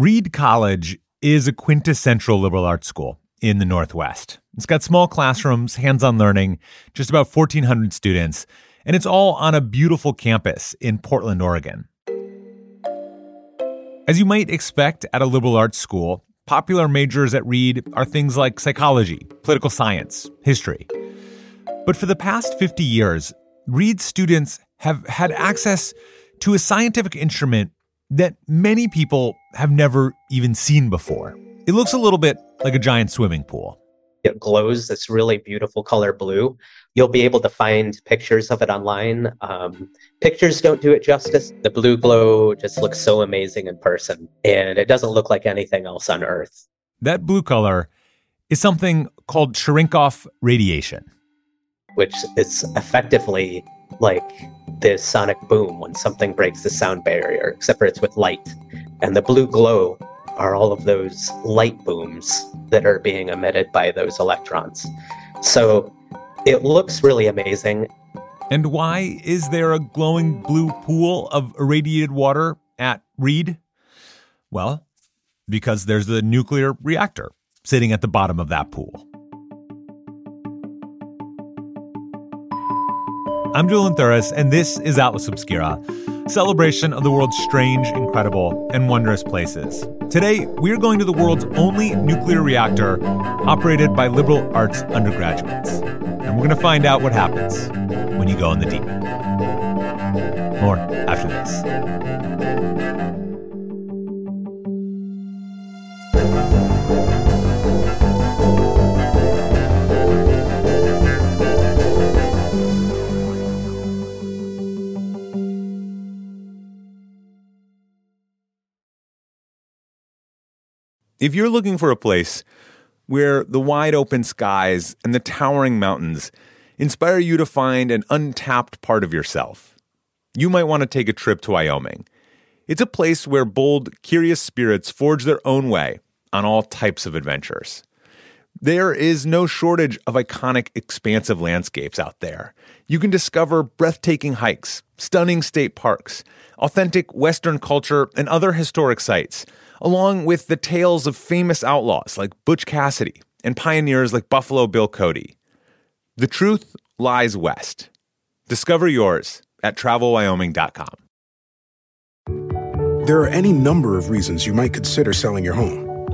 Reed College is a quintessential liberal arts school in the Northwest. It's got small classrooms, hands on learning, just about 1,400 students, and it's all on a beautiful campus in Portland, Oregon. As you might expect at a liberal arts school, popular majors at Reed are things like psychology, political science, history. But for the past 50 years, Reed students have had access to a scientific instrument that many people have never even seen before. It looks a little bit like a giant swimming pool. It glows this really beautiful color blue. You'll be able to find pictures of it online. Um, pictures don't do it justice. The blue glow just looks so amazing in person, and it doesn't look like anything else on Earth. That blue color is something called Cherenkov radiation, which is effectively like the sonic boom when something breaks the sound barrier, except for it's with light. And the blue glow are all of those light booms that are being emitted by those electrons. So it looks really amazing. And why is there a glowing blue pool of irradiated water at Reed? Well, because there's a nuclear reactor sitting at the bottom of that pool. I'm Dylan Thuras, and this is Atlas Obscura, celebration of the world's strange, incredible, and wondrous places. Today, we're going to the world's only nuclear reactor operated by liberal arts undergraduates. And we're going to find out what happens when you go in the deep. More after this. If you're looking for a place where the wide open skies and the towering mountains inspire you to find an untapped part of yourself, you might want to take a trip to Wyoming. It's a place where bold, curious spirits forge their own way on all types of adventures. There is no shortage of iconic, expansive landscapes out there. You can discover breathtaking hikes, stunning state parks, authentic Western culture, and other historic sites along with the tales of famous outlaws like Butch Cassidy and pioneers like Buffalo Bill Cody. The truth lies west. Discover yours at travelwyoming.com. There are any number of reasons you might consider selling your home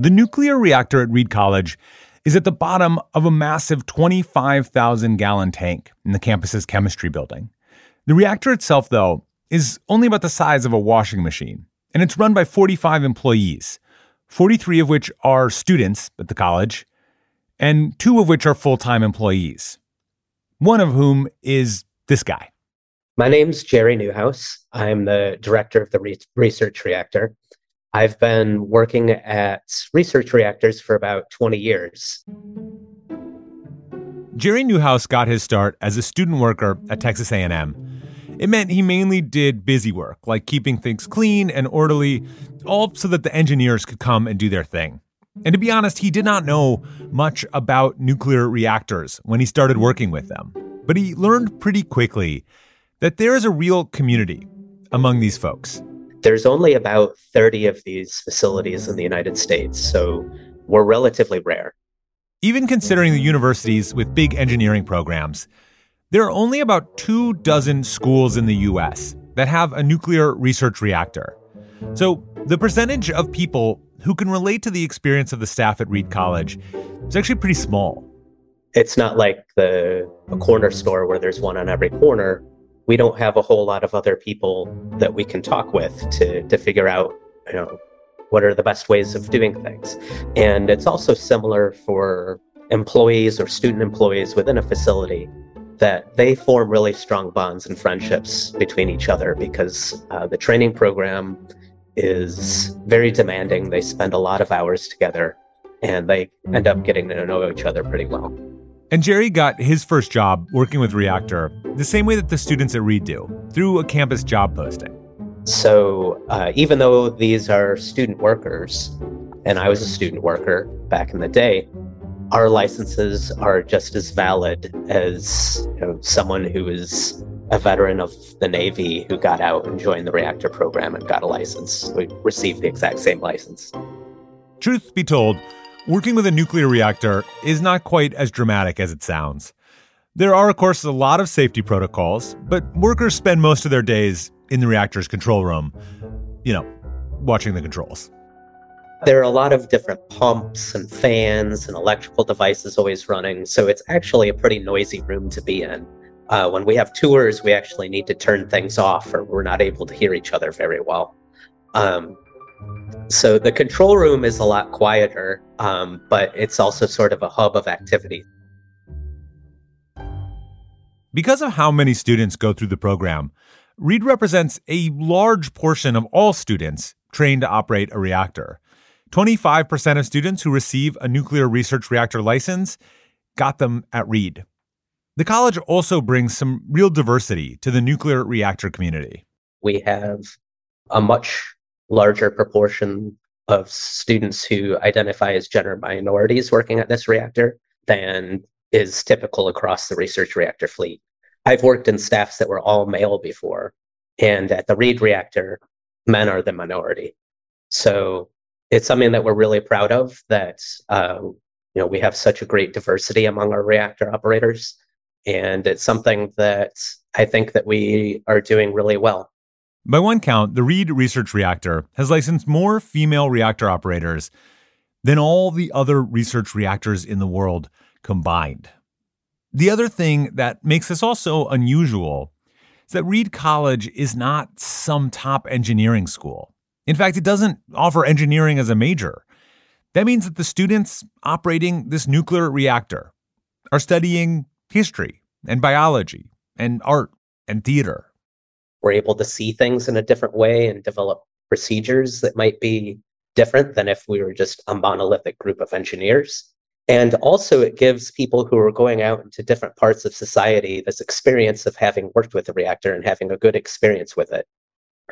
The nuclear reactor at Reed College is at the bottom of a massive 25,000 gallon tank in the campus's chemistry building. The reactor itself, though, is only about the size of a washing machine and it's run by 45 employees, 43 of which are students at the college, and two of which are full time employees. One of whom is this guy. My name's Jerry Newhouse. I'm the director of the re- research reactor. I've been working at research reactors for about 20 years. Jerry Newhouse got his start as a student worker at Texas A&M it meant he mainly did busy work, like keeping things clean and orderly, all so that the engineers could come and do their thing. And to be honest, he did not know much about nuclear reactors when he started working with them. But he learned pretty quickly that there is a real community among these folks. There's only about 30 of these facilities in the mm. United States, so we're relatively rare. Even considering the universities with big engineering programs, there are only about two dozen schools in the US that have a nuclear research reactor. So the percentage of people who can relate to the experience of the staff at Reed College is actually pretty small. It's not like the a corner store where there's one on every corner. We don't have a whole lot of other people that we can talk with to to figure out, you know, what are the best ways of doing things. And it's also similar for employees or student employees within a facility that they form really strong bonds and friendships between each other because uh, the training program is very demanding. They spend a lot of hours together and they end up getting to know each other pretty well. And Jerry got his first job working with Reactor the same way that the students at Reed do, through a campus job posting. So uh, even though these are student workers, and I was a student worker back in the day, our licenses are just as valid as you know, someone who is a veteran of the Navy who got out and joined the reactor program and got a license. We received the exact same license. Truth be told, working with a nuclear reactor is not quite as dramatic as it sounds. There are, of course, a lot of safety protocols, but workers spend most of their days in the reactor's control room, you know, watching the controls. There are a lot of different pumps and fans and electrical devices always running, so it's actually a pretty noisy room to be in. Uh, when we have tours, we actually need to turn things off or we're not able to hear each other very well. Um, so the control room is a lot quieter, um, but it's also sort of a hub of activity. Because of how many students go through the program, Reed represents a large portion of all students trained to operate a reactor. 25% of students who receive a nuclear research reactor license got them at Reed. The college also brings some real diversity to the nuclear reactor community. We have a much larger proportion of students who identify as gender minorities working at this reactor than is typical across the research reactor fleet. I've worked in staffs that were all male before, and at the Reed reactor, men are the minority. So it's something that we're really proud of that uh, you know we have such a great diversity among our reactor operators, and it's something that I think that we are doing really well. By one count, the Reed Research Reactor has licensed more female reactor operators than all the other research reactors in the world combined. The other thing that makes this also unusual is that Reed College is not some top engineering school. In fact, it doesn't offer engineering as a major. That means that the students operating this nuclear reactor are studying history and biology and art and theater. We're able to see things in a different way and develop procedures that might be different than if we were just a monolithic group of engineers. And also, it gives people who are going out into different parts of society this experience of having worked with a reactor and having a good experience with it.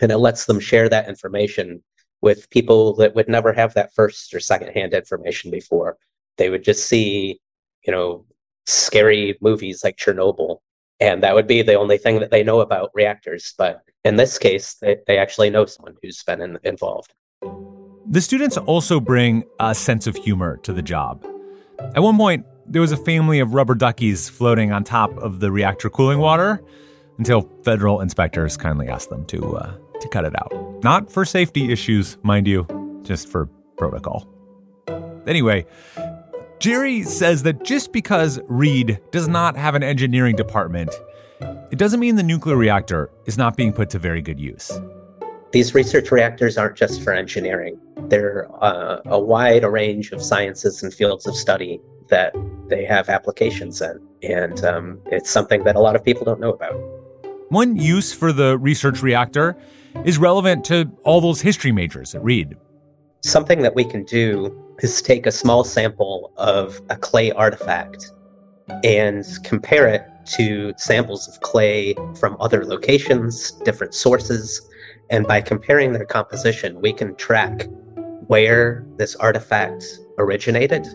And it lets them share that information with people that would never have that first or secondhand information before. They would just see, you know, scary movies like Chernobyl, and that would be the only thing that they know about reactors. But in this case, they, they actually know someone who's been in, involved. The students also bring a sense of humor to the job. At one point, there was a family of rubber duckies floating on top of the reactor cooling water until federal inspectors kindly asked them to uh, to cut it out. Not for safety issues, mind you, just for protocol. Anyway, Jerry says that just because Reed does not have an engineering department, it doesn't mean the nuclear reactor is not being put to very good use. These research reactors aren't just for engineering. They're uh, a wide range of sciences and fields of study that they have applications in. And um, it's something that a lot of people don't know about. One use for the research reactor is relevant to all those history majors at Reed. Something that we can do is take a small sample of a clay artifact and compare it to samples of clay from other locations, different sources, and by comparing their composition, we can track where this artifact originated.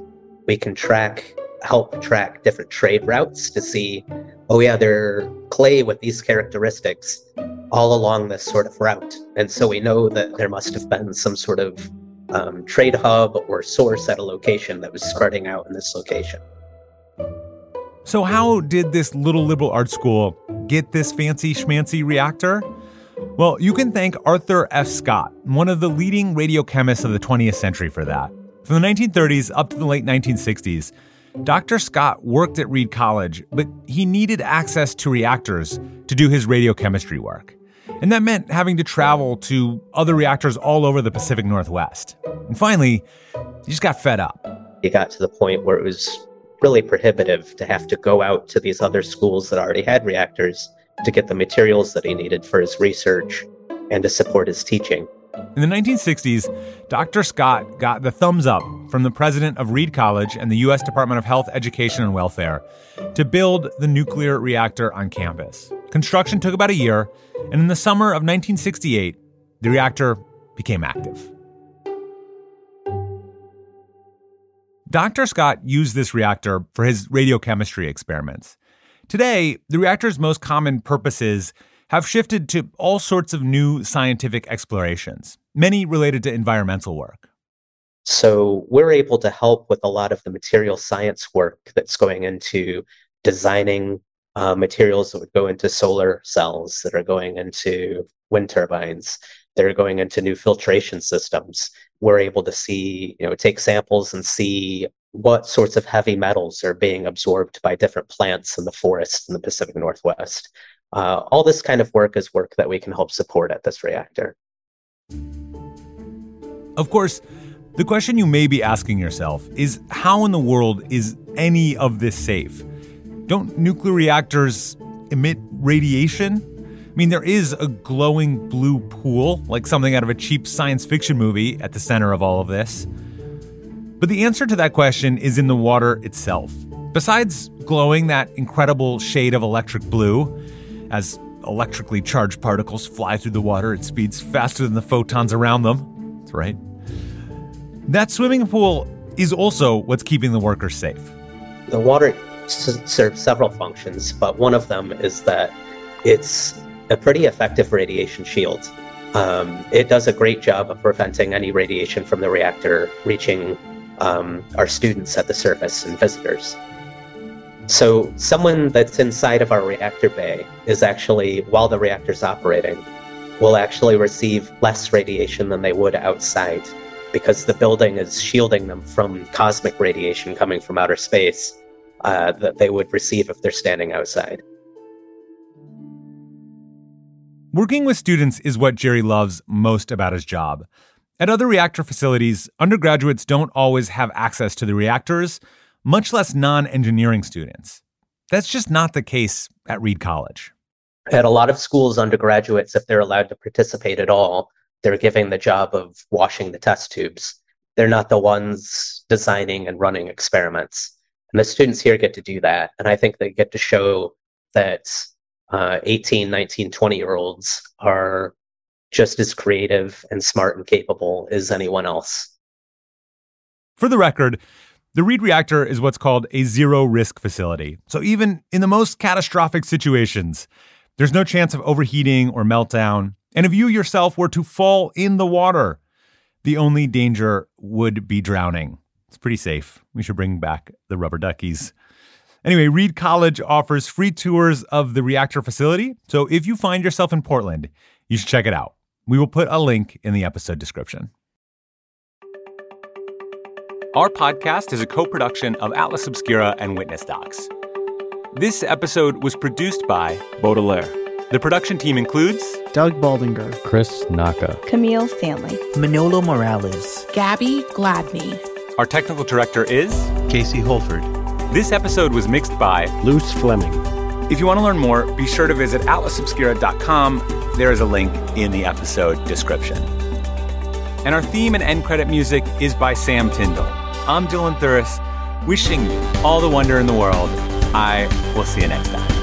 We can track, help track different trade routes to see, oh, yeah, they're clay with these characteristics all along this sort of route. And so we know that there must have been some sort of um, trade hub or source at a location that was spreading out in this location. So, how did this little liberal arts school get this fancy schmancy reactor? Well, you can thank Arthur F. Scott, one of the leading radiochemists of the 20th century, for that. From the 1930s up to the late 1960s, Dr. Scott worked at Reed College, but he needed access to reactors to do his radiochemistry work. And that meant having to travel to other reactors all over the Pacific Northwest. And finally, he just got fed up. He got to the point where it was really prohibitive to have to go out to these other schools that already had reactors to get the materials that he needed for his research and to support his teaching. In the 1960s, Dr. Scott got the thumbs up from the president of Reed College and the U.S. Department of Health, Education, and Welfare to build the nuclear reactor on campus. Construction took about a year, and in the summer of 1968, the reactor became active. Dr. Scott used this reactor for his radiochemistry experiments. Today, the reactor's most common purposes have shifted to all sorts of new scientific explorations, many related to environmental work. So we're able to help with a lot of the material science work that's going into designing uh, materials that would go into solar cells, that are going into wind turbines, that are going into new filtration systems. We're able to see, you know, take samples and see what sorts of heavy metals are being absorbed by different plants in the forests in the Pacific Northwest. Uh, all this kind of work is work that we can help support at this reactor. Of course, the question you may be asking yourself is how in the world is any of this safe? Don't nuclear reactors emit radiation? I mean, there is a glowing blue pool, like something out of a cheap science fiction movie, at the center of all of this. But the answer to that question is in the water itself. Besides glowing that incredible shade of electric blue, as electrically charged particles fly through the water at speeds faster than the photons around them. That's right. That swimming pool is also what's keeping the workers safe. The water s- serves several functions, but one of them is that it's a pretty effective radiation shield. Um, it does a great job of preventing any radiation from the reactor reaching um, our students at the surface and visitors. So, someone that's inside of our reactor bay is actually, while the reactor's operating, will actually receive less radiation than they would outside because the building is shielding them from cosmic radiation coming from outer space uh, that they would receive if they're standing outside. Working with students is what Jerry loves most about his job. At other reactor facilities, undergraduates don't always have access to the reactors, much less non engineering students. That's just not the case at Reed College. At a lot of schools, undergraduates, if they're allowed to participate at all, they're given the job of washing the test tubes. They're not the ones designing and running experiments. And the students here get to do that. And I think they get to show that uh, 18, 19, 20 year olds are just as creative and smart and capable as anyone else. For the record, the Reed reactor is what's called a zero risk facility. So even in the most catastrophic situations, there's no chance of overheating or meltdown. And if you yourself were to fall in the water, the only danger would be drowning. It's pretty safe. We should bring back the rubber duckies. Anyway, Reed College offers free tours of the reactor facility. So if you find yourself in Portland, you should check it out. We will put a link in the episode description. Our podcast is a co production of Atlas Obscura and Witness Docs. This episode was produced by Baudelaire. The production team includes Doug Baldinger, Chris Naka, Camille Stanley, Manolo Morales, Gabby Gladney. Our technical director is Casey Holford. This episode was mixed by Luce Fleming. If you want to learn more, be sure to visit atlasobscura.com. There is a link in the episode description. And our theme and end credit music is by Sam Tyndall. I'm Dylan Thuras, wishing you all the wonder in the world. I will see you next time.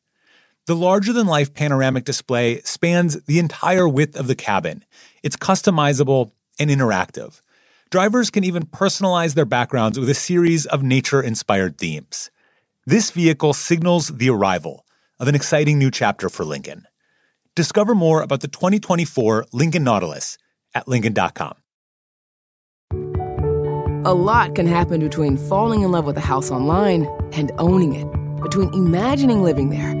The larger than life panoramic display spans the entire width of the cabin. It's customizable and interactive. Drivers can even personalize their backgrounds with a series of nature inspired themes. This vehicle signals the arrival of an exciting new chapter for Lincoln. Discover more about the 2024 Lincoln Nautilus at Lincoln.com. A lot can happen between falling in love with a house online and owning it, between imagining living there